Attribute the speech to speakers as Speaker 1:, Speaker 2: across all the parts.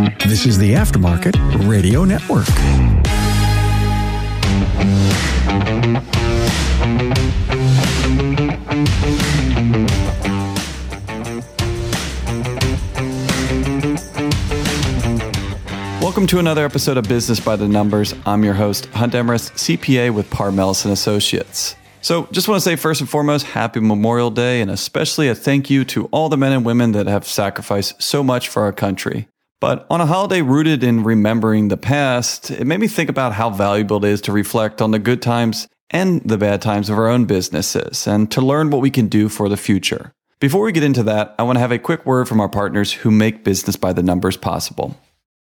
Speaker 1: This is the Aftermarket Radio Network.
Speaker 2: Welcome to another episode of Business by the Numbers. I'm your host, Hunt Demarest, CPA with Paar Melis and Associates. So, just want to say first and foremost, happy Memorial Day, and especially a thank you to all the men and women that have sacrificed so much for our country. But on a holiday rooted in remembering the past, it made me think about how valuable it is to reflect on the good times and the bad times of our own businesses and to learn what we can do for the future. Before we get into that, I want to have a quick word from our partners who make Business by the Numbers possible.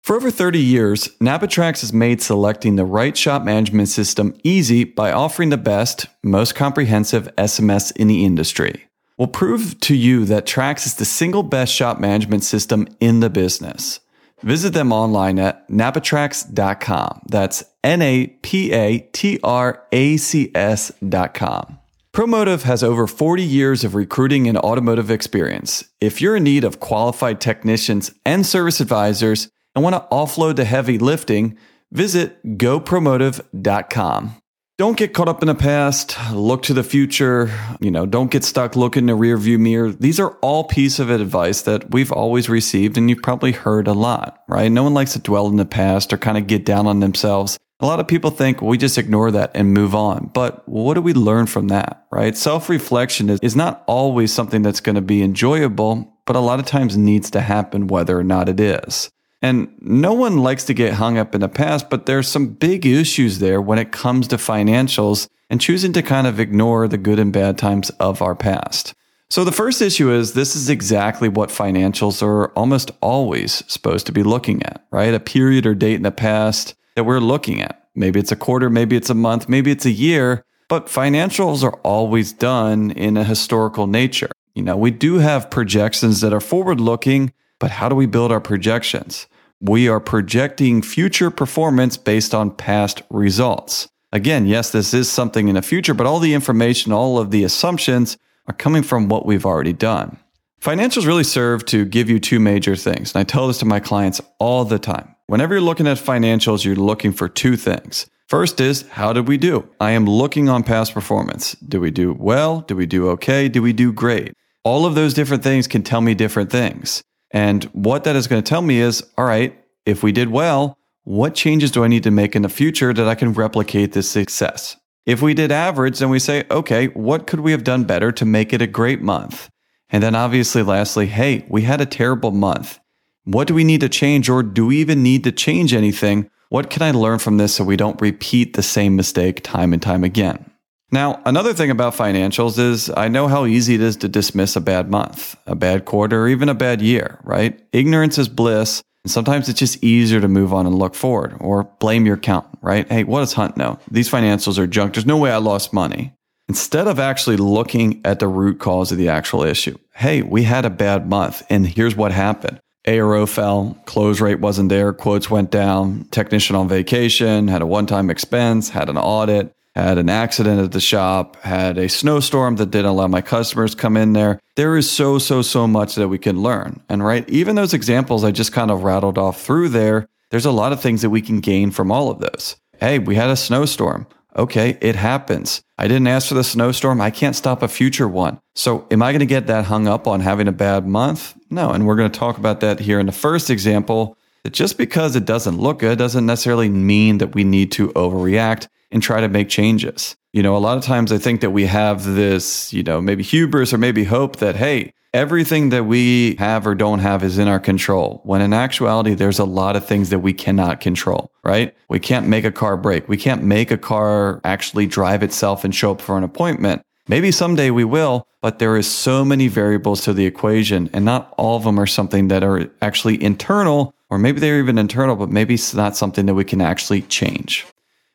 Speaker 2: For over 30 years, NAPA TRACS has made selecting the right shop management system easy by offering the best, most comprehensive SMS in the industry. We'll prove to you that TRACS is the single best shop management system in the business. Visit them online at NAPATRACS.com. That's N A P A T R A C S.com. Promotive has over 40 years of recruiting and automotive experience. If you're in need of qualified technicians and service advisors, and want to offload the heavy lifting, visit gopromotive.com. Don't get caught up in the past. Look to the future. You know, don't get stuck looking in the rearview mirror. These are all pieces of advice that we've always received and you've probably heard a lot, right? No one likes to dwell in the past or kind of get down on themselves. A lot of people think well, we just ignore that and move on. But what do we learn from that, right? Self reflection is, is not always something that's going to be enjoyable, but a lot of times needs to happen whether or not it is. And no one likes to get hung up in the past, but there's some big issues there when it comes to financials and choosing to kind of ignore the good and bad times of our past. So the first issue is this is exactly what financials are almost always supposed to be looking at, right? A period or date in the past that we're looking at. Maybe it's a quarter, maybe it's a month, maybe it's a year, but financials are always done in a historical nature. You know, we do have projections that are forward looking, but how do we build our projections? We are projecting future performance based on past results. Again, yes, this is something in the future, but all the information, all of the assumptions are coming from what we've already done. Financials really serve to give you two major things. And I tell this to my clients all the time. Whenever you're looking at financials, you're looking for two things. First is, how did we do? I am looking on past performance. Do we do well? Do we do okay? Do we do great? All of those different things can tell me different things. And what that is going to tell me is, all right, if we did well, what changes do I need to make in the future that I can replicate this success? If we did average, then we say, okay, what could we have done better to make it a great month? And then obviously, lastly, hey, we had a terrible month. What do we need to change, or do we even need to change anything? What can I learn from this so we don't repeat the same mistake time and time again? Now, another thing about financials is I know how easy it is to dismiss a bad month, a bad quarter, or even a bad year, right? Ignorance is bliss. And sometimes it's just easier to move on and look forward or blame your accountant, right? Hey, what does Hunt know? These financials are junk. There's no way I lost money. Instead of actually looking at the root cause of the actual issue. Hey, we had a bad month and here's what happened. ARO fell, close rate wasn't there, quotes went down, technician on vacation, had a one time expense, had an audit, had an accident at the shop, had a snowstorm that didn't allow my customers come in there. There is so, so, so much that we can learn. And right, even those examples I just kind of rattled off through there, there's a lot of things that we can gain from all of those. Hey, we had a snowstorm. Okay, it happens. I didn't ask for the snowstorm. I can't stop a future one. So am I going to get that hung up on having a bad month? No. And we're going to talk about that here in the first example. That just because it doesn't look good doesn't necessarily mean that we need to overreact and try to make changes. You know, a lot of times I think that we have this, you know, maybe hubris or maybe hope that, hey, everything that we have or don't have is in our control. When in actuality, there's a lot of things that we cannot control, right? We can't make a car break. We can't make a car actually drive itself and show up for an appointment. Maybe someday we will, but there is so many variables to the equation and not all of them are something that are actually internal or maybe they're even internal, but maybe it's not something that we can actually change.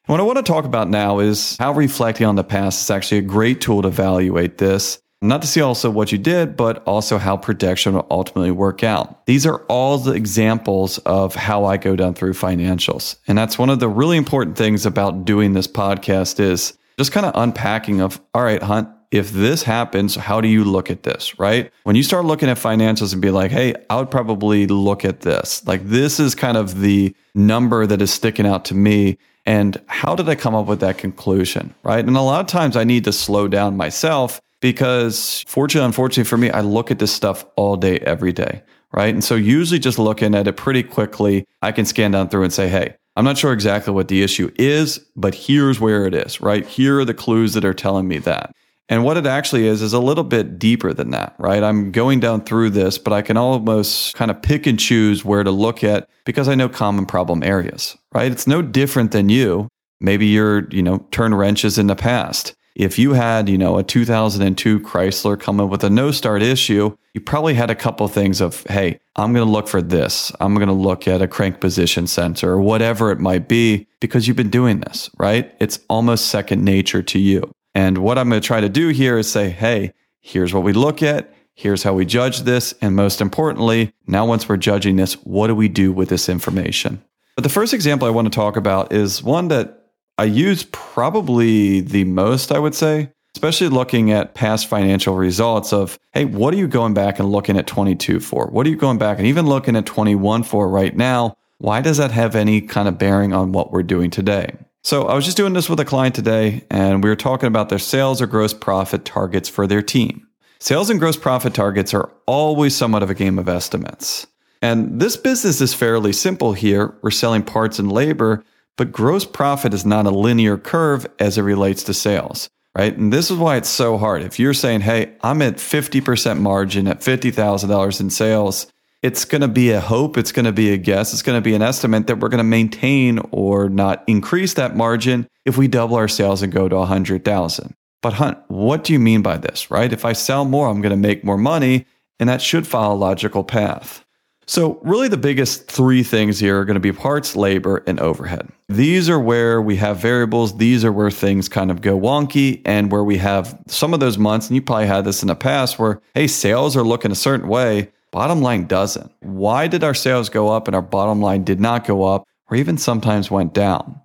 Speaker 2: What I want to talk about now is how reflecting on the past is actually a great tool to evaluate this. Not to see also what you did, but also how protection will ultimately work out. These are all the examples of how I go down through financials. And that's one of the really important things about doing this podcast is just kind of unpacking of, all right, Hunt, if this happens, how do you look at this, right? When you start looking at financials and be like, hey, I would probably look at this. Like, this is kind of the number that is sticking out to me. And how did I come up with that conclusion, right? And a lot of times I need to slow down myself because, fortunately, unfortunately for me, I look at this stuff all day, every day, right? And so, usually just looking at it pretty quickly, I can scan down through and say, hey, I'm not sure exactly what the issue is, but here's where it is, right? Here are the clues that are telling me that. And what it actually is, is a little bit deeper than that, right? I'm going down through this, but I can almost kind of pick and choose where to look at because I know common problem areas, right? It's no different than you. Maybe you're, you know, turn wrenches in the past. If you had, you know, a 2002 Chrysler come up with a no start issue, you probably had a couple things of, hey, I'm going to look for this. I'm going to look at a crank position sensor or whatever it might be because you've been doing this, right? It's almost second nature to you. And what I'm going to try to do here is say, hey, here's what we look at. Here's how we judge this. And most importantly, now once we're judging this, what do we do with this information? But the first example I want to talk about is one that I use probably the most, I would say, especially looking at past financial results of, hey, what are you going back and looking at 22 for? What are you going back and even looking at 21 for right now? Why does that have any kind of bearing on what we're doing today? So I was just doing this with a client today, and we were talking about their sales or gross profit targets for their team. Sales and gross profit targets are always somewhat of a game of estimates. And this business is fairly simple here. We're selling parts and labor, but gross profit is not a linear curve as it relates to sales, right? And this is why it's so hard. If you're saying, hey, I'm at 50% margin at $50,000 in sales, it's going to be a hope, it's going to be a guess, it's going to be an estimate that we're going to maintain or not increase that margin if we double our sales and go to 100,000. But Hunt, what do you mean by this, right? If I sell more, I'm going to make more money, and that should follow a logical path. So, really, the biggest three things here are going to be parts, labor, and overhead. These are where we have variables. These are where things kind of go wonky and where we have some of those months, and you probably had this in the past where, hey, sales are looking a certain way, Bottom line doesn't. Why did our sales go up and our bottom line did not go up or even sometimes went down?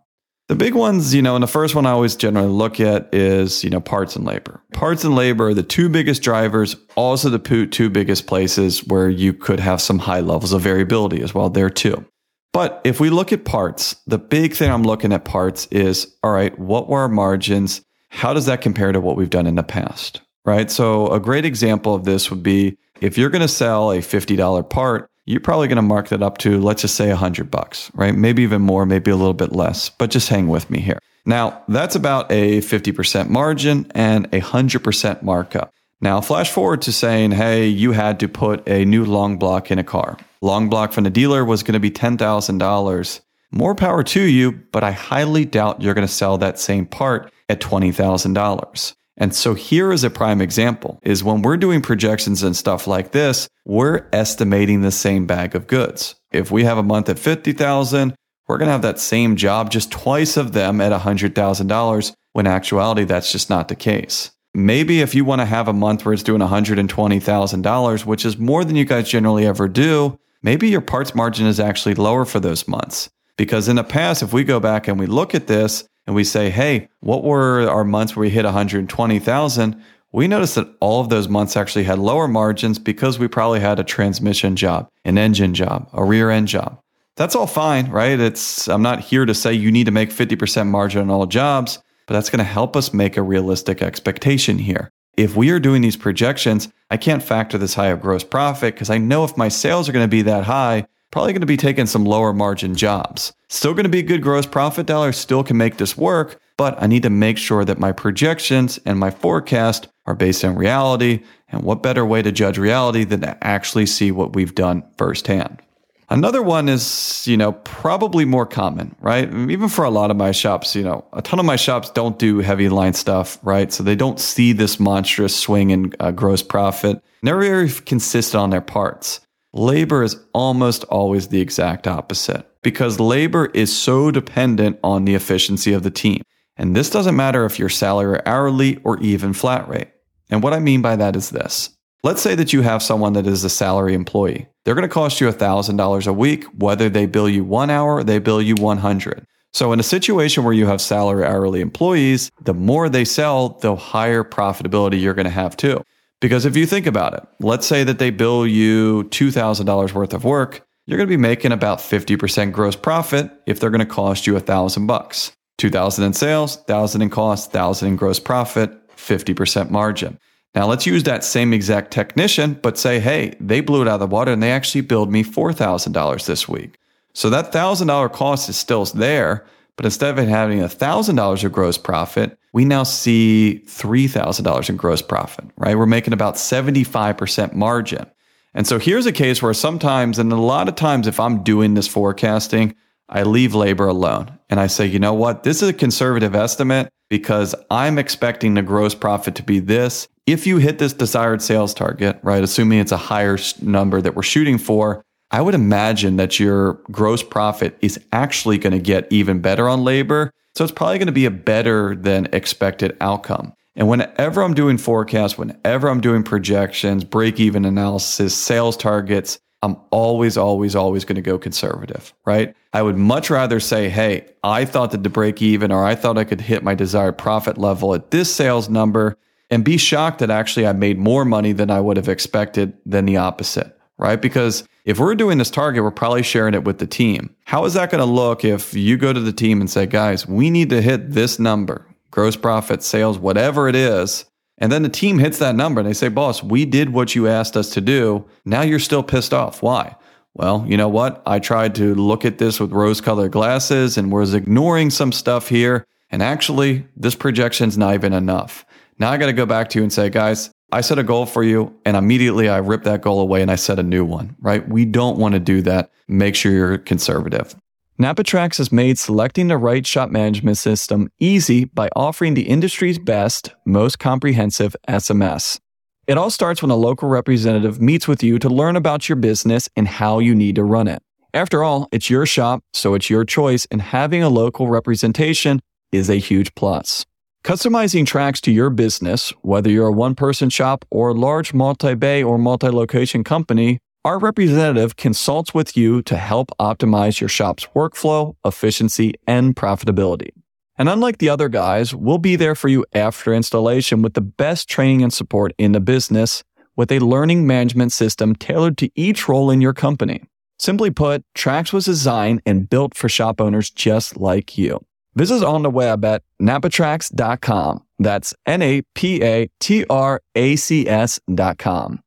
Speaker 2: The big ones, you know, and the first one I always generally look at is, you know, parts and labor. Parts and labor are the two biggest drivers, also the two biggest places where you could have some high levels of variability as well there too. But if we look at parts, the big thing I'm looking at parts is, all right, what were our margins? How does that compare to what we've done in the past? Right. So a great example of this would be if you're going to sell a $50 part, you're probably going to mark that up to, let's just say 100 bucks, right? Maybe even more, maybe a little bit less, but just hang with me here. Now, that's about a 50% margin and a 100% markup. Now, flash forward to saying, hey, you had to put a new long block in a car. Long block from the dealer was going to be $10,000. More power to you, but I highly doubt you're going to sell that same part at $20,000. And so here is a prime example is when we're doing projections and stuff like this, we're estimating the same bag of goods. If we have a month at 50,000, we're going to have that same job, just twice of them at $100,000 when actuality that's just not the case. Maybe if you want to have a month where it's doing $120,000, which is more than you guys generally ever do, maybe your parts margin is actually lower for those months. Because in the past, if we go back and we look at this, and we say, hey, what were our months where we hit 120,000? We noticed that all of those months actually had lower margins because we probably had a transmission job, an engine job, a rear end job. That's all fine, right? It's I'm not here to say you need to make 50% margin on all jobs, but that's going to help us make a realistic expectation here. If we are doing these projections, I can't factor this high of gross profit because I know if my sales are going to be that high, probably going to be taking some lower margin jobs. Still going to be good gross profit dollar, still can make this work, but I need to make sure that my projections and my forecast are based on reality. And what better way to judge reality than to actually see what we've done firsthand? Another one is, you know, probably more common, right? Even for a lot of my shops, you know, a ton of my shops don't do heavy line stuff, right? So they don't see this monstrous swing in uh, gross profit. They're very consistent on their parts. Labor is almost always the exact opposite because labor is so dependent on the efficiency of the team. And this doesn't matter if you're salary or hourly or even flat rate. And what I mean by that is this. Let's say that you have someone that is a salary employee. They're going to cost you $1,000 a week, whether they bill you one hour or they bill you 100. So, in a situation where you have salary hourly employees, the more they sell, the higher profitability you're going to have too. Because if you think about it, let's say that they bill you $2,000 worth of work, you're going to be making about 50% gross profit if they're going to cost you a thousand bucks. 2000 in sales, 1000 in cost, 1000 in gross profit, 50% margin. Now let's use that same exact technician, but say, hey, they blew it out of the water and they actually billed me $4,000 this week. So that $1,000 cost is still there, but instead of it having $1,000 of gross profit, we now see $3,000 in gross profit, right? We're making about 75% margin. And so here's a case where sometimes, and a lot of times, if I'm doing this forecasting, I leave labor alone and I say, you know what? This is a conservative estimate because I'm expecting the gross profit to be this. If you hit this desired sales target, right, assuming it's a higher number that we're shooting for, I would imagine that your gross profit is actually going to get even better on labor. So it's probably going to be a better than expected outcome. And whenever I'm doing forecasts, whenever I'm doing projections, break even analysis, sales targets, I'm always, always, always going to go conservative, right? I would much rather say, hey, I thought that to break even or I thought I could hit my desired profit level at this sales number and be shocked that actually I made more money than I would have expected than the opposite, right? Because if we're doing this target, we're probably sharing it with the team. How is that going to look if you go to the team and say, guys, we need to hit this number, gross profit, sales, whatever it is, and then the team hits that number and they say, boss, we did what you asked us to do. Now you're still pissed off. Why? Well, you know what? I tried to look at this with rose colored glasses and was ignoring some stuff here. And actually, this projection's not even enough. Now I got to go back to you and say, guys, I set a goal for you and immediately I rip that goal away and I set a new one, right? We don't want to do that. Make sure you're conservative. NAPA TRACS has made selecting the right shop management system easy by offering the industry's best, most comprehensive SMS. It all starts when a local representative meets with you to learn about your business and how you need to run it. After all, it's your shop, so it's your choice, and having a local representation is a huge plus. Customizing TRACS to your business, whether you're a one person shop or a large multi bay or multi location company, our representative consults with you to help optimize your shop's workflow, efficiency, and profitability. And unlike the other guys, we'll be there for you after installation with the best training and support in the business with a learning management system tailored to each role in your company. Simply put, TRACS was designed and built for shop owners just like you. Visit is on the web at NAPATRACS.com. That's N A P A T R A C S.com.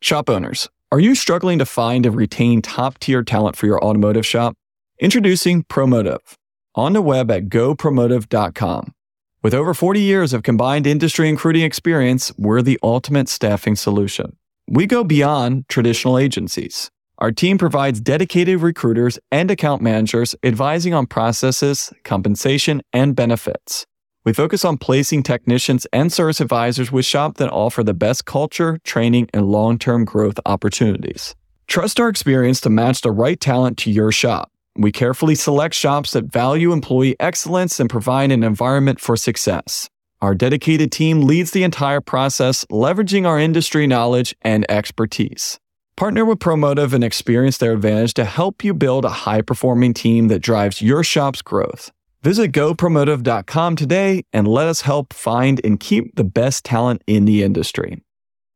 Speaker 2: Shop owners, are you struggling to find and retain top tier talent for your automotive shop? Introducing Promotive on the web at gopromotive.com. With over 40 years of combined industry and recruiting experience, we're the ultimate staffing solution. We go beyond traditional agencies. Our team provides dedicated recruiters and account managers advising on processes, compensation, and benefits. We focus on placing technicians and service advisors with shops that offer the best culture, training, and long term growth opportunities. Trust our experience to match the right talent to your shop. We carefully select shops that value employee excellence and provide an environment for success. Our dedicated team leads the entire process, leveraging our industry knowledge and expertise. Partner with Promotive and experience their advantage to help you build a high performing team that drives your shop's growth. Visit gopromotive.com today and let us help find and keep the best talent in the industry.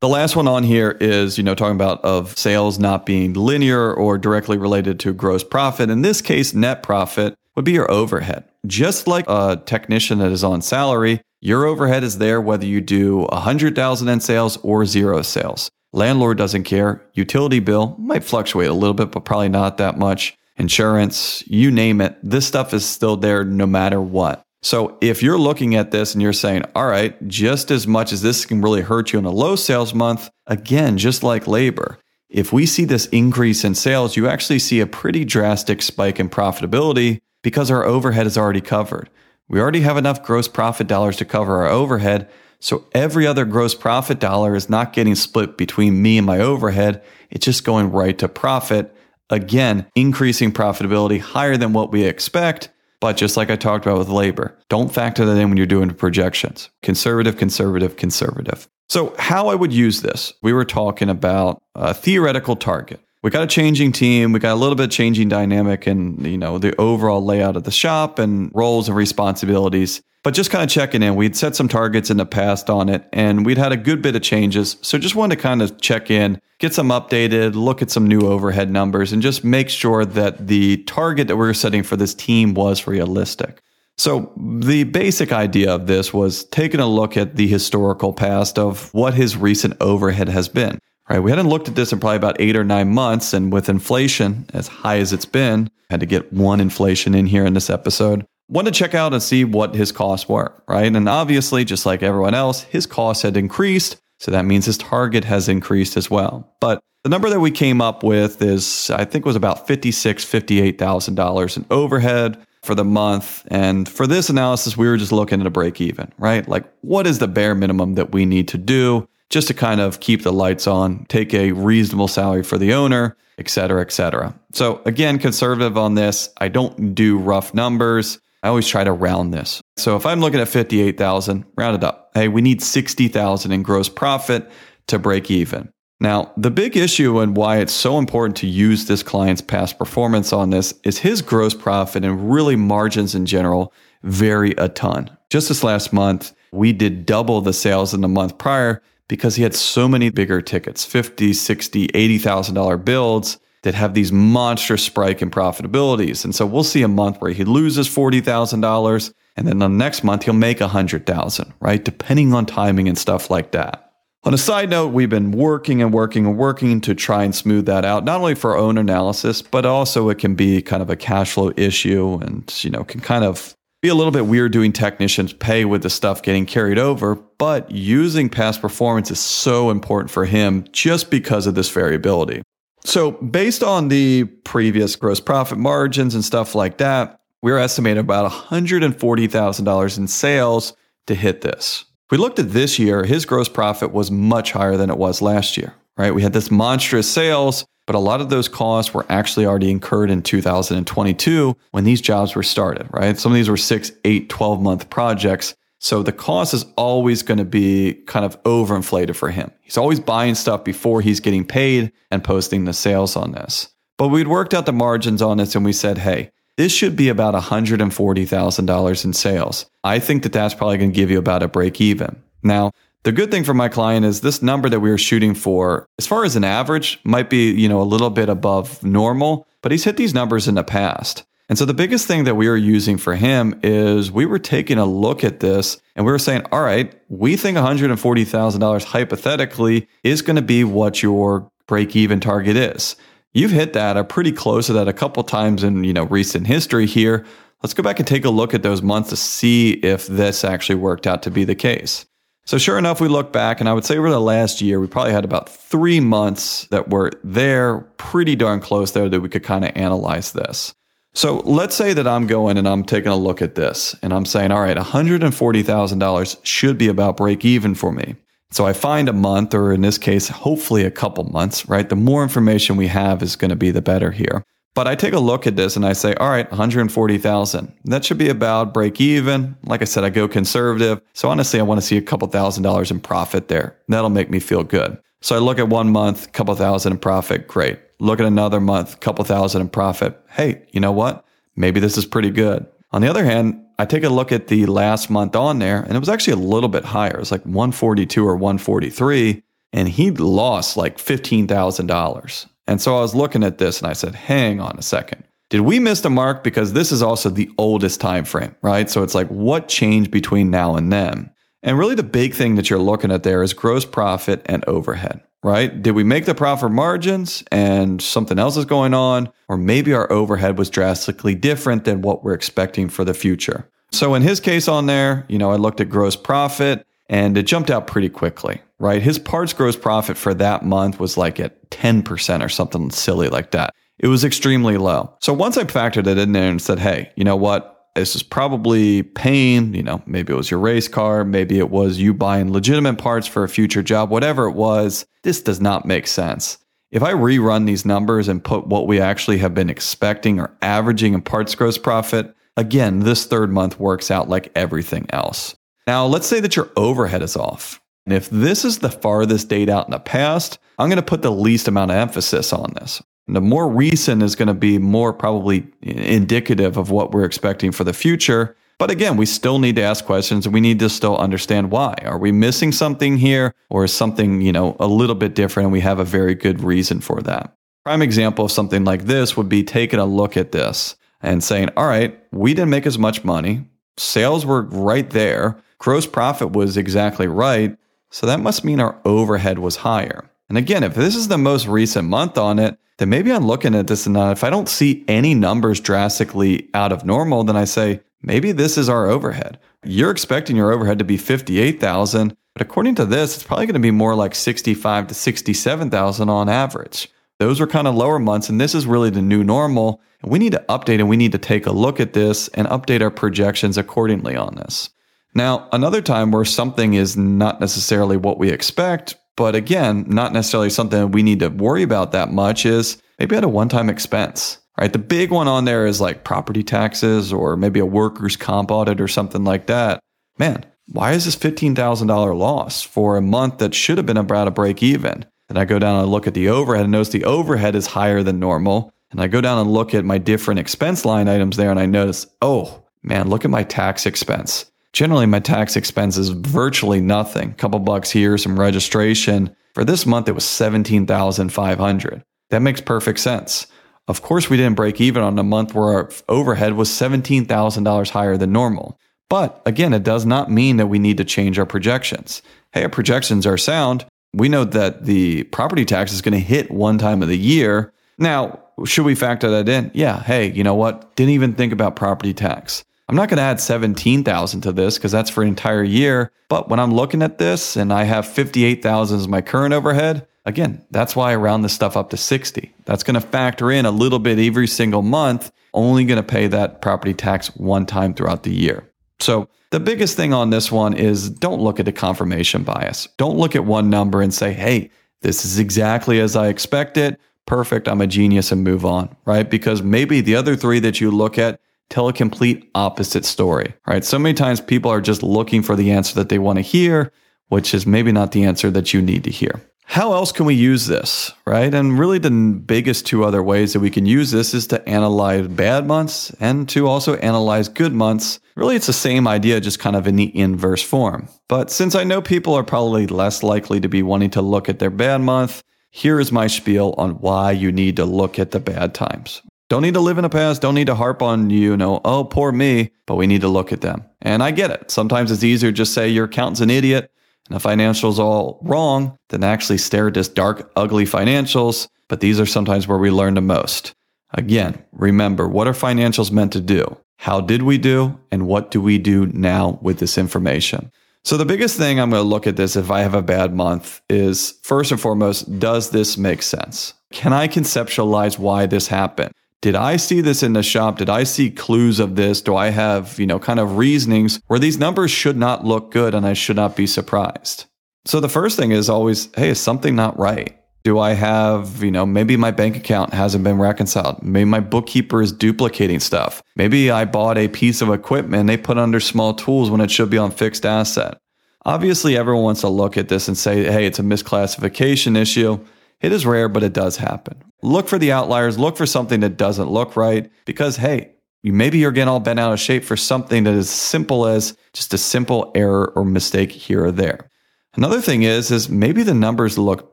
Speaker 2: The last one on here is, you know, talking about of sales not being linear or directly related to gross profit. In this case, net profit would be your overhead. Just like a technician that is on salary, your overhead is there whether you do 100,000 in sales or zero sales. Landlord doesn't care. Utility bill might fluctuate a little bit, but probably not that much insurance, you name it, this stuff is still there no matter what. So if you're looking at this and you're saying, all right, just as much as this can really hurt you in a low sales month, again, just like labor, if we see this increase in sales, you actually see a pretty drastic spike in profitability because our overhead is already covered. We already have enough gross profit dollars to cover our overhead. So every other gross profit dollar is not getting split between me and my overhead. It's just going right to profit. Again, increasing profitability higher than what we expect. But just like I talked about with labor, don't factor that in when you're doing projections. Conservative, conservative, conservative. So, how I would use this, we were talking about a theoretical target. we got a changing team. We got a little bit changing dynamic and, you know, the overall layout of the shop and roles and responsibilities. But just kind of checking in. We'd set some targets in the past on it and we'd had a good bit of changes. So just wanted to kind of check in, get some updated, look at some new overhead numbers and just make sure that the target that we were setting for this team was realistic. So the basic idea of this was taking a look at the historical past of what his recent overhead has been. Right, we hadn't looked at this in probably about eight or nine months, and with inflation as high as it's been, had to get one inflation in here in this episode. Wanted to check out and see what his costs were, right? And obviously, just like everyone else, his costs had increased, so that means his target has increased as well. But the number that we came up with is, I think, was about fifty-six, fifty-eight thousand dollars in overhead for the month. And for this analysis, we were just looking at a break even, right? Like, what is the bare minimum that we need to do just to kind of keep the lights on, take a reasonable salary for the owner, et cetera, et cetera. So again, conservative on this. I don't do rough numbers. I always try to round this. So if I'm looking at 58,000, round it up. Hey, we need 60,000 in gross profit to break even. Now, the big issue and why it's so important to use this client's past performance on this is his gross profit and really margins in general vary a ton. Just this last month, we did double the sales in the month prior because he had so many bigger tickets, 50, 60, $80,000 builds that have these monstrous spike in profitabilities. And so we'll see a month where he loses $40,000 and then the next month he'll make 100,000, right? Depending on timing and stuff like that. On a side note, we've been working and working and working to try and smooth that out, not only for our own analysis, but also it can be kind of a cash flow issue and, you know, can kind of be a little bit weird doing technicians pay with the stuff getting carried over, but using past performance is so important for him just because of this variability. So, based on the previous gross profit margins and stuff like that, we're estimating about $140,000 in sales to hit this we looked at this year, his gross profit was much higher than it was last year, right? We had this monstrous sales, but a lot of those costs were actually already incurred in 2022 when these jobs were started, right? Some of these were six, eight, 12 month projects. So the cost is always going to be kind of overinflated for him. He's always buying stuff before he's getting paid and posting the sales on this. But we'd worked out the margins on this and we said, hey, this should be about $140,000 in sales. I think that that's probably going to give you about a break even. Now, the good thing for my client is this number that we were shooting for, as far as an average, might be, you know, a little bit above normal, but he's hit these numbers in the past. And so the biggest thing that we were using for him is we were taking a look at this and we were saying, all right, we think $140,000 hypothetically is going to be what your break even target is. You've hit that or pretty close to that a couple times in, you know, recent history here. Let's go back and take a look at those months to see if this actually worked out to be the case. So sure enough, we look back and I would say over the last year, we probably had about three months that were there pretty darn close there that we could kind of analyze this. So let's say that I'm going and I'm taking a look at this and I'm saying, all right, $140,000 should be about break even for me. So I find a month, or in this case, hopefully a couple months, right? The more information we have is going to be the better here. But I take a look at this and I say, all right, 140,000. That should be about break even. Like I said, I go conservative. So honestly, I want to see a couple thousand dollars in profit there. That'll make me feel good. So I look at one month, couple thousand in profit. Great. Look at another month, couple thousand in profit. Hey, you know what? Maybe this is pretty good. On the other hand, I take a look at the last month on there, and it was actually a little bit higher. It was like 142 or 143, and he lost like $15,000. And so I was looking at this and I said, hang on a second. Did we miss the mark? Because this is also the oldest time frame, right? So it's like, what changed between now and then? And really, the big thing that you're looking at there is gross profit and overhead right? Did we make the profit margins and something else is going on? Or maybe our overhead was drastically different than what we're expecting for the future. So in his case on there, you know, I looked at gross profit and it jumped out pretty quickly, right? His parts gross profit for that month was like at 10% or something silly like that. It was extremely low. So once I factored it in there and said, hey, you know what? This is probably pain. You know, maybe it was your race car. Maybe it was you buying legitimate parts for a future job, whatever it was. This does not make sense. If I rerun these numbers and put what we actually have been expecting or averaging in parts gross profit, again, this third month works out like everything else. Now, let's say that your overhead is off. And if this is the farthest date out in the past, I'm going to put the least amount of emphasis on this. The more recent is going to be more probably indicative of what we're expecting for the future. But again, we still need to ask questions and we need to still understand why. Are we missing something here or is something, you know, a little bit different and we have a very good reason for that? Prime example of something like this would be taking a look at this and saying, all right, we didn't make as much money. Sales were right there. Gross profit was exactly right. So that must mean our overhead was higher. And again, if this is the most recent month on it, then maybe I'm looking at this and if I don't see any numbers drastically out of normal, then I say, maybe this is our overhead. You're expecting your overhead to be 58,000, but according to this, it's probably going to be more like 65 to 67,000 on average. Those were kind of lower months, and this is really the new normal. And we need to update and we need to take a look at this and update our projections accordingly on this. Now, another time where something is not necessarily what we expect, but again, not necessarily something we need to worry about that much is maybe at a one time expense, right? The big one on there is like property taxes or maybe a workers' comp audit or something like that. Man, why is this $15,000 loss for a month that should have been about a break even? And I go down and look at the overhead and notice the overhead is higher than normal. And I go down and look at my different expense line items there and I notice, oh man, look at my tax expense. Generally, my tax expense is virtually nothing. A couple bucks here, some registration. For this month, it was 17,500. That makes perfect sense. Of course, we didn't break even on a month where our overhead was $17,000 higher than normal. But again, it does not mean that we need to change our projections. Hey, our projections are sound. We know that the property tax is going to hit one time of the year. Now, should we factor that in? Yeah. Hey, you know what? Didn't even think about property tax. I'm not going to add 17,000 to this because that's for an entire year. But when I'm looking at this and I have 58,000 as my current overhead, again, that's why I round this stuff up to 60. That's going to factor in a little bit every single month, only going to pay that property tax one time throughout the year. So the biggest thing on this one is don't look at the confirmation bias. Don't look at one number and say, hey, this is exactly as I expected. Perfect. I'm a genius and move on, right? Because maybe the other three that you look at tell a complete opposite story, right? So many times people are just looking for the answer that they want to hear, which is maybe not the answer that you need to hear. How else can we use this, right? And really, the biggest two other ways that we can use this is to analyze bad months and to also analyze good months. Really, it's the same idea, just kind of in the inverse form. But since I know people are probably less likely to be wanting to look at their bad month, here is my spiel on why you need to look at the bad times. Don't need to live in the past. Don't need to harp on, you know, oh, poor me, but we need to look at them. And I get it. Sometimes it's easier to just say your accountant's an idiot and the financials all wrong than actually stare at this dark, ugly financials. But these are sometimes where we learn the most. Again, remember what are financials meant to do? How did we do? And what do we do now with this information? So the biggest thing I'm going to look at this if I have a bad month is first and foremost, does this make sense? Can I conceptualize why this happened? Did I see this in the shop? Did I see clues of this? Do I have, you know, kind of reasonings where these numbers should not look good and I should not be surprised? So the first thing is always, hey, is something not right? Do I have, you know, maybe my bank account hasn't been reconciled. Maybe my bookkeeper is duplicating stuff. Maybe I bought a piece of equipment they put under small tools when it should be on fixed asset. Obviously, everyone wants to look at this and say, hey, it's a misclassification issue. It is rare, but it does happen. Look for the outliers, look for something that doesn't look right because, hey, maybe you're getting all bent out of shape for something that is simple as just a simple error or mistake here or there. Another thing is, is maybe the numbers look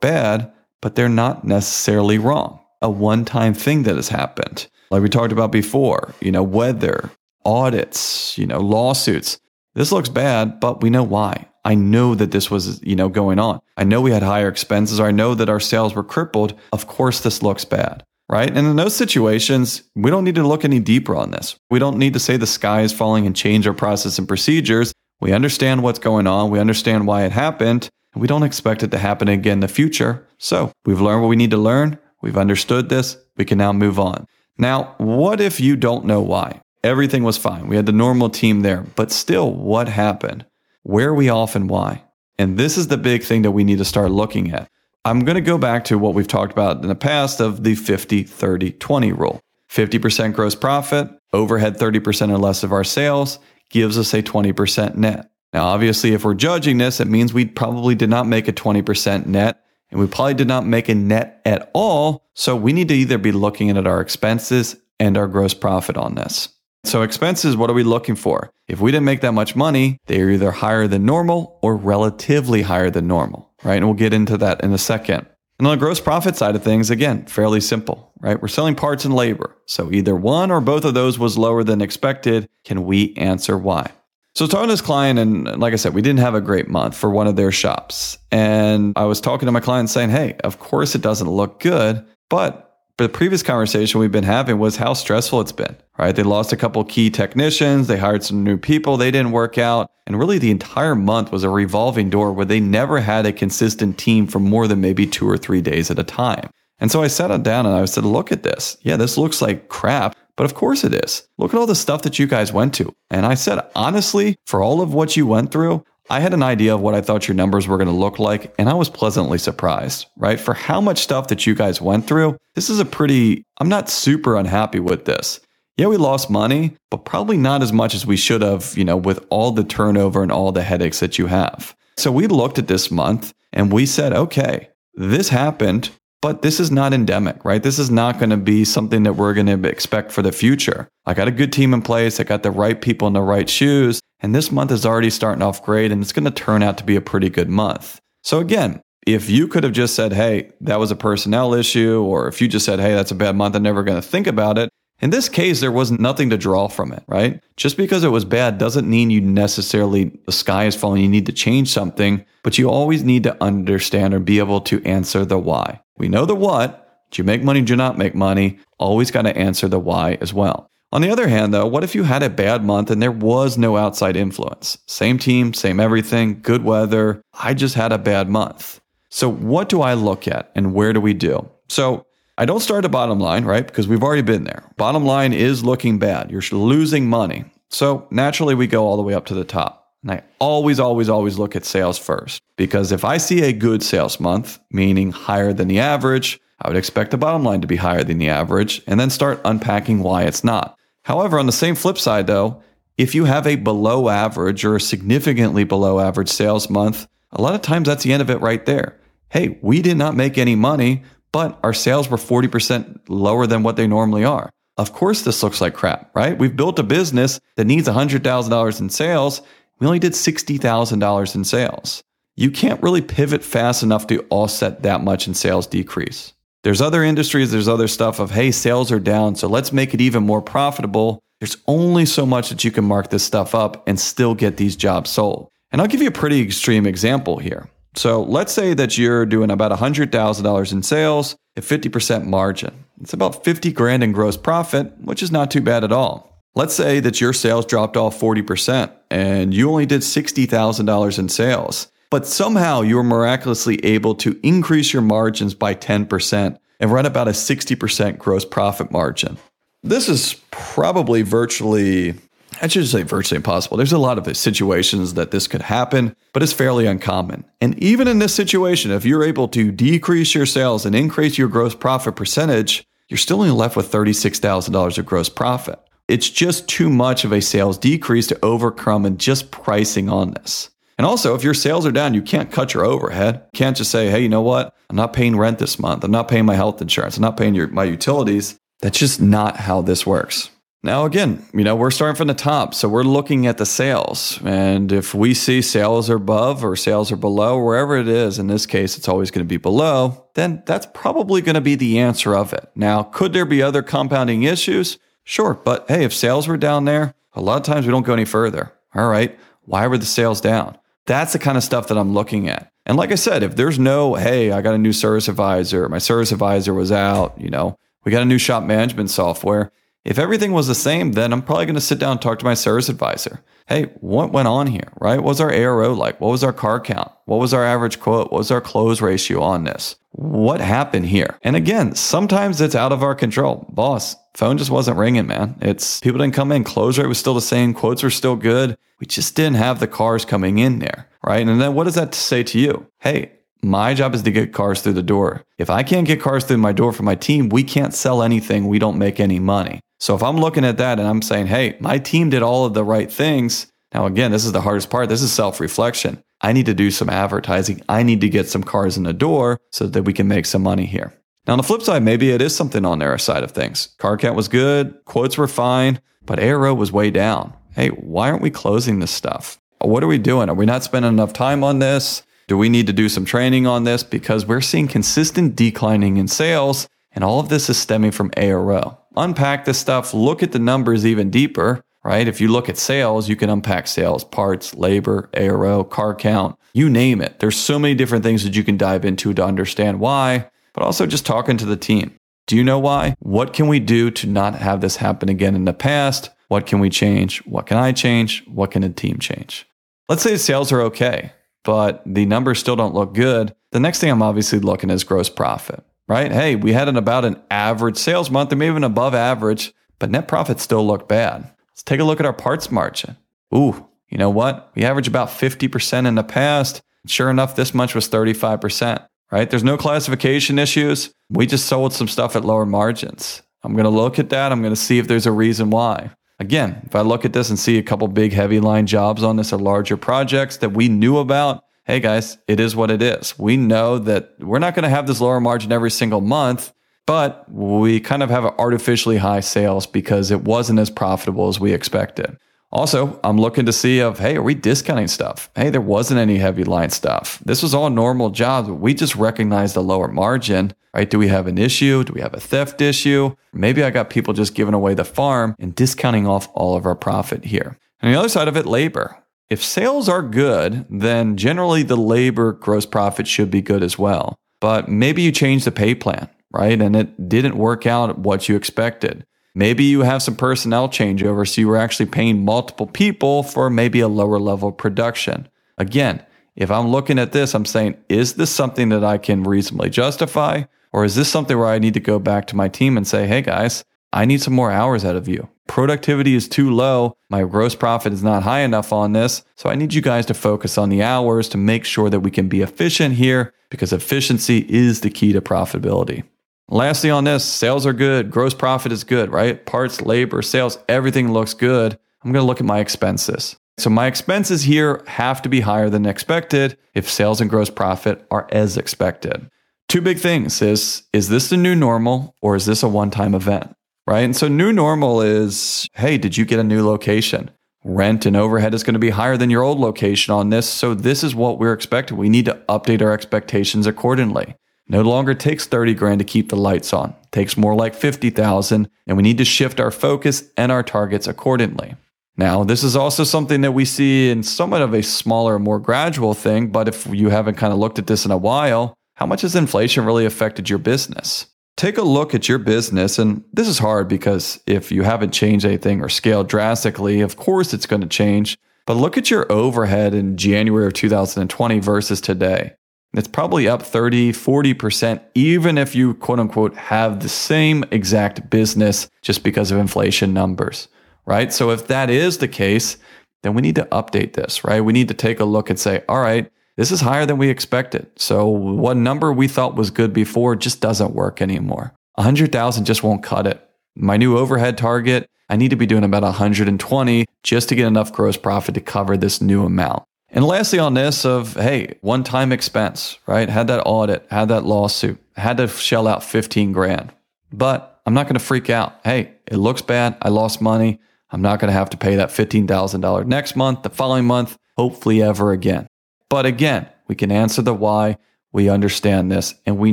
Speaker 2: bad, but they're not necessarily wrong. A one-time thing that has happened. Like we talked about before, you know, weather, audits, you know, lawsuits. This looks bad, but we know why. I know that this was, you know, going on. I know we had higher expenses or I know that our sales were crippled. Of course, this looks bad, right? And in those situations, we don't need to look any deeper on this. We don't need to say the sky is falling and change our process and procedures. We understand what's going on. We understand why it happened. We don't expect it to happen again in the future. So we've learned what we need to learn. We've understood this. We can now move on. Now, what if you don't know why? Everything was fine. We had the normal team there, but still, what happened? where are we off and why? And this is the big thing that we need to start looking at. I'm going to go back to what we've talked about in the past of the 50, 30, 20 rule. 50% gross profit, overhead 30% or less of our sales gives us a 20% net. Now, obviously, if we're judging this, it means we probably did not make a 20% net and we probably did not make a net at all. So we need to either be looking at our expenses and our gross profit on this. So, expenses, what are we looking for? If we didn't make that much money, they are either higher than normal or relatively higher than normal, right? And we'll get into that in a second. And on the gross profit side of things, again, fairly simple, right? We're selling parts and labor. So either one or both of those was lower than expected. Can we answer why? So talking to this client, and like I said, we didn't have a great month for one of their shops. And I was talking to my client saying, hey, of course it doesn't look good, but the previous conversation we've been having was how stressful it's been, right? They lost a couple key technicians, they hired some new people, they didn't work out. And really, the entire month was a revolving door where they never had a consistent team for more than maybe two or three days at a time. And so I sat down and I said, look at this. Yeah, this looks like crap, but of course it is. Look at all the stuff that you guys went to. And I said, honestly, for all of what you went through, I had an idea of what I thought your numbers were going to look like, and I was pleasantly surprised, right? For how much stuff that you guys went through, this is a pretty, I'm not super unhappy with this. Yeah, we lost money, but probably not as much as we should have, you know, with all the turnover and all the headaches that you have. So we looked at this month and we said, okay, this happened, but this is not endemic, right? This is not going to be something that we're going to expect for the future. I got a good team in place. I got the right people in the right shoes. And this month is already starting off great and it's going to turn out to be a pretty good month. So again, if you could have just said, hey, that was a personnel issue, or if you just said, hey, that's a bad month, I'm never going to think about it. In this case, there was nothing to draw from it, right? Just because it was bad doesn't mean you necessarily, the sky is falling, you need to change something, but you always need to understand or be able to answer the why. We know the what. Do you make money? Do you not make money? Always got to answer the why as well. On the other hand, though, what if you had a bad month and there was no outside influence? Same team, same everything, good weather. I just had a bad month. So, what do I look at and where do we do? So, I don't start at the bottom line, right? Because we've already been there. Bottom line is looking bad. You're losing money. So, naturally, we go all the way up to the top. And I always, always, always look at sales first. Because if I see a good sales month, meaning higher than the average, I would expect the bottom line to be higher than the average and then start unpacking why it's not. However, on the same flip side, though, if you have a below average or significantly below average sales month, a lot of times that's the end of it right there. Hey, we did not make any money, but our sales were 40% lower than what they normally are. Of course, this looks like crap, right? We've built a business that needs $100,000 in sales. We only did $60,000 in sales. You can't really pivot fast enough to offset that much in sales decrease. There's other industries, there's other stuff of, hey, sales are down, so let's make it even more profitable. There's only so much that you can mark this stuff up and still get these jobs sold. And I'll give you a pretty extreme example here. So let's say that you're doing about $100,000 in sales at 50% margin. It's about 50 grand in gross profit, which is not too bad at all. Let's say that your sales dropped off 40% and you only did $60,000 in sales but somehow you were miraculously able to increase your margins by 10% and run about a 60% gross profit margin. This is probably virtually, I should say virtually impossible. There's a lot of situations that this could happen, but it's fairly uncommon. And even in this situation, if you're able to decrease your sales and increase your gross profit percentage, you're still only left with $36,000 of gross profit. It's just too much of a sales decrease to overcome and just pricing on this. And also, if your sales are down, you can't cut your overhead. You can't just say, hey, you know what? I'm not paying rent this month. I'm not paying my health insurance. I'm not paying your, my utilities. That's just not how this works. Now, again, you know, we're starting from the top. So we're looking at the sales. And if we see sales are above or sales are below, wherever it is, in this case, it's always going to be below, then that's probably going to be the answer of it. Now, could there be other compounding issues? Sure. But hey, if sales were down there, a lot of times we don't go any further. All right. Why were the sales down? That's the kind of stuff that I'm looking at. And like I said, if there's no, hey, I got a new service advisor, my service advisor was out, you know, we got a new shop management software. If everything was the same, then I'm probably going to sit down and talk to my service advisor. Hey, what went on here, right? What was our ARO like? What was our car count? What was our average quote? What was our close ratio on this? What happened here? And again, sometimes it's out of our control. Boss, phone just wasn't ringing, man. It's people didn't come in. Close rate was still the same. Quotes were still good. We just didn't have the cars coming in there, right? And then what does that say to you? Hey, my job is to get cars through the door. If I can't get cars through my door for my team, we can't sell anything. We don't make any money. So if I'm looking at that and I'm saying, hey, my team did all of the right things. Now, again, this is the hardest part. This is self reflection. I need to do some advertising. I need to get some cars in the door so that we can make some money here. Now, on the flip side, maybe it is something on their side of things. Car count was good, quotes were fine, but ARO was way down. Hey, why aren't we closing this stuff? What are we doing? Are we not spending enough time on this? Do we need to do some training on this? Because we're seeing consistent declining in sales, and all of this is stemming from ARO. Unpack this stuff, look at the numbers even deeper, right? If you look at sales, you can unpack sales, parts, labor, ARO, car count, you name it. There's so many different things that you can dive into to understand why, but also just talking to the team. Do you know why? What can we do to not have this happen again in the past? What can we change? What can I change? What can the team change? Let's say sales are okay, but the numbers still don't look good. The next thing I'm obviously looking is gross profit, right? Hey, we had an about an average sales month, or maybe even above average, but net profit still looked bad. Let's take a look at our parts margin. Ooh, you know what? We averaged about 50% in the past. Sure enough, this month was 35%, right? There's no classification issues. We just sold some stuff at lower margins. I'm going to look at that. I'm going to see if there's a reason why. Again, if I look at this and see a couple big heavy line jobs on this or larger projects that we knew about, hey guys, it is what it is. We know that we're not going to have this lower margin every single month, but we kind of have artificially high sales because it wasn't as profitable as we expected. Also, I'm looking to see of, hey, are we discounting stuff? Hey, there wasn't any heavy line stuff. This was all normal jobs. We just recognized the lower margin, right? Do we have an issue? Do we have a theft issue? Maybe I got people just giving away the farm and discounting off all of our profit here. And the other side of it, labor. If sales are good, then generally the labor gross profit should be good as well. But maybe you change the pay plan, right? And it didn't work out what you expected. Maybe you have some personnel changeover, so you were actually paying multiple people for maybe a lower level production. Again, if I'm looking at this, I'm saying, is this something that I can reasonably justify? Or is this something where I need to go back to my team and say, hey guys, I need some more hours out of you. Productivity is too low. My gross profit is not high enough on this. So I need you guys to focus on the hours to make sure that we can be efficient here because efficiency is the key to profitability. Lastly, on this, sales are good, gross profit is good, right? Parts, labor, sales, everything looks good. I'm going to look at my expenses. So my expenses here have to be higher than expected if sales and gross profit are as expected. Two big things is is this the new normal or is this a one-time event? Right? And so new normal is, hey, did you get a new location? Rent and overhead is going to be higher than your old location on this, so this is what we're expecting. We need to update our expectations accordingly. No longer takes 30 grand to keep the lights on. It takes more like 50,000 and we need to shift our focus and our targets accordingly. Now, this is also something that we see in somewhat of a smaller, more gradual thing, but if you haven't kind of looked at this in a while, how much has inflation really affected your business? Take a look at your business, and this is hard because if you haven't changed anything or scaled drastically, of course it's going to change. But look at your overhead in January of 2020 versus today. It's probably up 30, 40%, even if you quote unquote have the same exact business just because of inflation numbers, right? So if that is the case, then we need to update this, right? We need to take a look and say, all right, this is higher than we expected. So what number we thought was good before just doesn't work anymore. 100,000 just won't cut it. My new overhead target, I need to be doing about 120 just to get enough gross profit to cover this new amount. And lastly, on this of, hey, one time expense, right? Had that audit, had that lawsuit, had to shell out 15 grand. But I'm not going to freak out. Hey, it looks bad. I lost money. I'm not going to have to pay that $15,000 next month, the following month, hopefully ever again. But again, we can answer the why. We understand this and we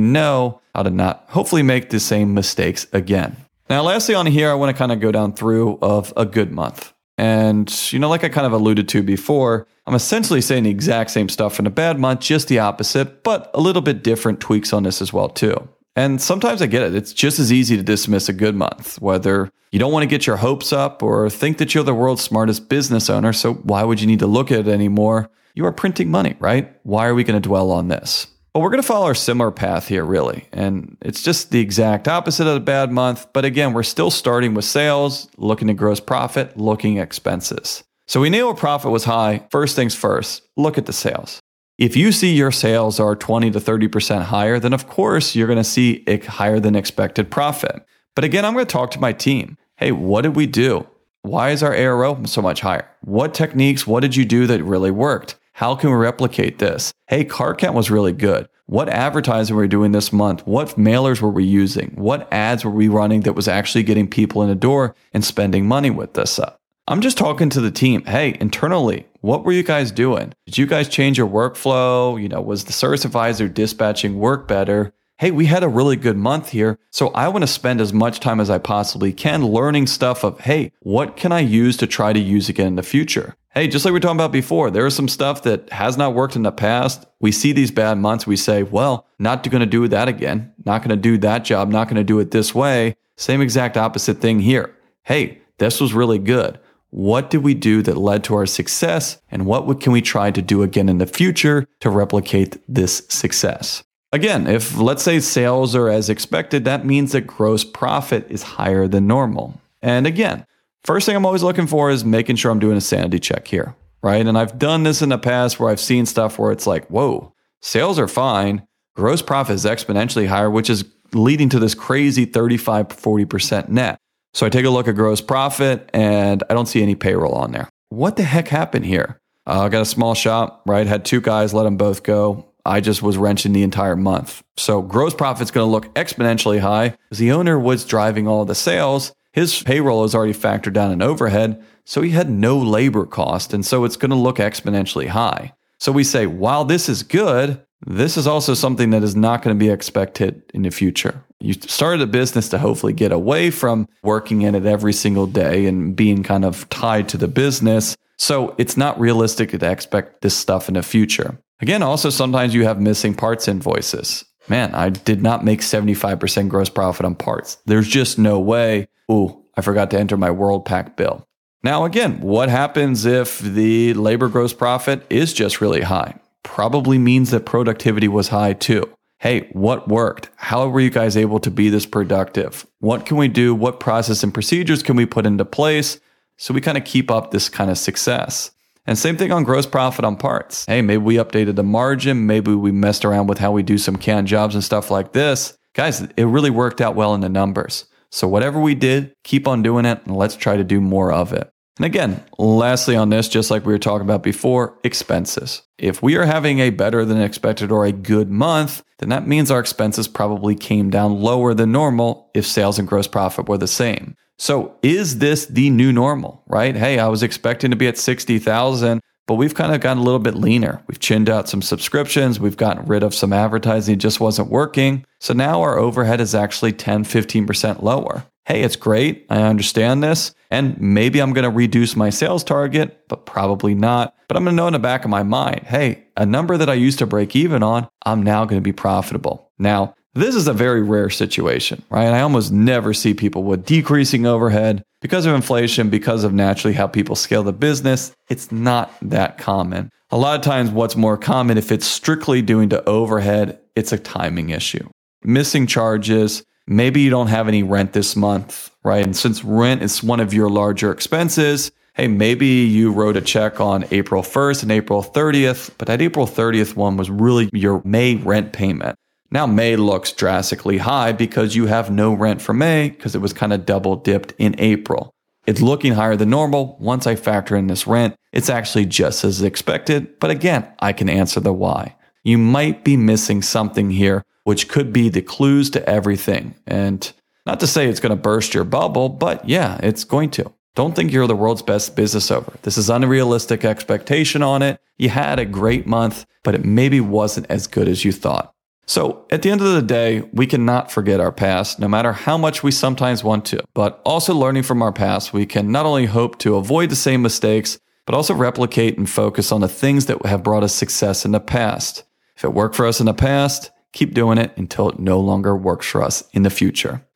Speaker 2: know how to not hopefully make the same mistakes again. Now, lastly, on here, I want to kind of go down through of a good month. And, you know, like I kind of alluded to before, I'm essentially saying the exact same stuff in a bad month, just the opposite, but a little bit different tweaks on this as well, too. And sometimes I get it. It's just as easy to dismiss a good month, whether you don't want to get your hopes up or think that you're the world's smartest business owner. So why would you need to look at it anymore? You are printing money, right? Why are we going to dwell on this? Well, we're going to follow a similar path here, really. And it's just the exact opposite of a bad month. But again, we're still starting with sales, looking at gross profit, looking at expenses. So we knew our profit was high. First things first, look at the sales. If you see your sales are 20 to 30% higher, then of course you're going to see a higher than expected profit. But again, I'm going to talk to my team. Hey, what did we do? Why is our ARO so much higher? What techniques, what did you do that really worked? How can we replicate this? Hey, car count was really good. What advertising were we doing this month? What mailers were we using? What ads were we running that was actually getting people in the door and spending money with this? I'm just talking to the team. Hey, internally, what were you guys doing? Did you guys change your workflow? You know, was the service advisor dispatching work better? Hey, we had a really good month here. So I want to spend as much time as I possibly can learning stuff of, hey, what can I use to try to use again in the future? Hey, just like we were talking about before, there is some stuff that has not worked in the past. We see these bad months. We say, well, not going to do that again. Not going to do that job. Not going to do it this way. Same exact opposite thing here. Hey, this was really good. What did we do that led to our success? And what can we try to do again in the future to replicate this success? Again, if let's say sales are as expected, that means that gross profit is higher than normal. And again, first thing I'm always looking for is making sure I'm doing a sanity check here, right? And I've done this in the past where I've seen stuff where it's like, whoa, sales are fine, gross profit is exponentially higher, which is leading to this crazy 35, 40% net. So I take a look at gross profit and I don't see any payroll on there. What the heck happened here? Uh, I got a small shop, right? Had two guys, let them both go. I just was wrenching the entire month. So gross profit's going to look exponentially high because the owner was driving all the sales. His payroll is already factored down in overhead, so he had no labor cost. And so it's going to look exponentially high. So we say, while this is good, this is also something that is not going to be expected in the future. You started a business to hopefully get away from working in it every single day and being kind of tied to the business. So it's not realistic to expect this stuff in the future. Again, also sometimes you have missing parts invoices. Man, I did not make 75% gross profit on parts. There's just no way. Ooh, I forgot to enter my Worldpac bill. Now, again, what happens if the labor gross profit is just really high? Probably means that productivity was high too. Hey, what worked? How were you guys able to be this productive? What can we do? What process and procedures can we put into place so we kind of keep up this kind of success? And same thing on gross profit on parts. Hey, maybe we updated the margin. Maybe we messed around with how we do some canned jobs and stuff like this. Guys, it really worked out well in the numbers. So whatever we did, keep on doing it and let's try to do more of it. And again, lastly on this, just like we were talking about before, expenses. If we are having a better than expected or a good month, then that means our expenses probably came down lower than normal if sales and gross profit were the same. So is this the new normal, right? Hey, I was expecting to be at 60,000, but we've kind of gotten a little bit leaner. We've chinned out some subscriptions. We've gotten rid of some advertising. It just wasn't working. So now our overhead is actually 10, 15% lower. Hey, it's great. I understand this. And maybe I'm going to reduce my sales target, but probably not. But I'm going to know in the back of my mind, hey, a number that I used to break even on, I'm now going to be profitable. Now, this is a very rare situation, right? I almost never see people with decreasing overhead because of inflation, because of naturally how people scale the business. It's not that common. A lot of times, what's more common if it's strictly doing to overhead, it's a timing issue. Missing charges, maybe you don't have any rent this month, right? And since rent is one of your larger expenses, hey, maybe you wrote a check on April 1st and April 30th, but that April 30th one was really your May rent payment. Now May looks drastically high because you have no rent for May because it was kind of double dipped in April. It's looking higher than normal. Once I factor in this rent, it's actually just as expected. But again, I can answer the why. You might be missing something here, which could be the clues to everything. And not to say it's going to burst your bubble, but yeah, it's going to. Don't think you're the world's best business owner. This is unrealistic expectation on it. You had a great month, but it maybe wasn't as good as you thought. So, at the end of the day, we cannot forget our past, no matter how much we sometimes want to. But also, learning from our past, we can not only hope to avoid the same mistakes, but also replicate and focus on the things that have brought us success in the past. If it worked for us in the past, keep doing it until it no longer works for us in the future.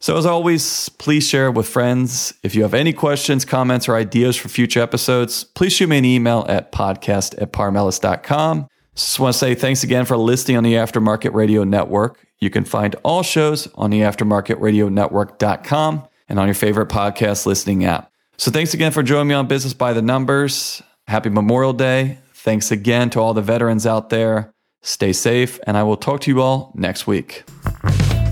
Speaker 2: So, as always, please share it with friends. If you have any questions, comments, or ideas for future episodes, please shoot me an email at podcast at paarmelis.com. Just want to say thanks again for listening on the Aftermarket Radio Network. You can find all shows on the aftermarketradionetwork.com and on your favorite podcast listening app. So thanks again for joining me on Business by the Numbers. Happy Memorial Day. Thanks again to all the veterans out there. Stay safe, and I will talk to you all next week.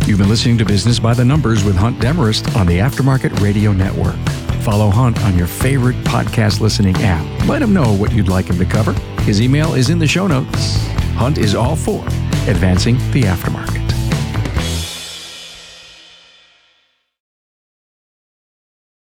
Speaker 1: You've been listening to Business by the Numbers with Hunt Demarest on the Aftermarket Radio Network. Follow Hunt on your favorite podcast listening app. Let him know what you'd like him to cover. His email is in the show notes. Hunt is all for advancing the aftermarket.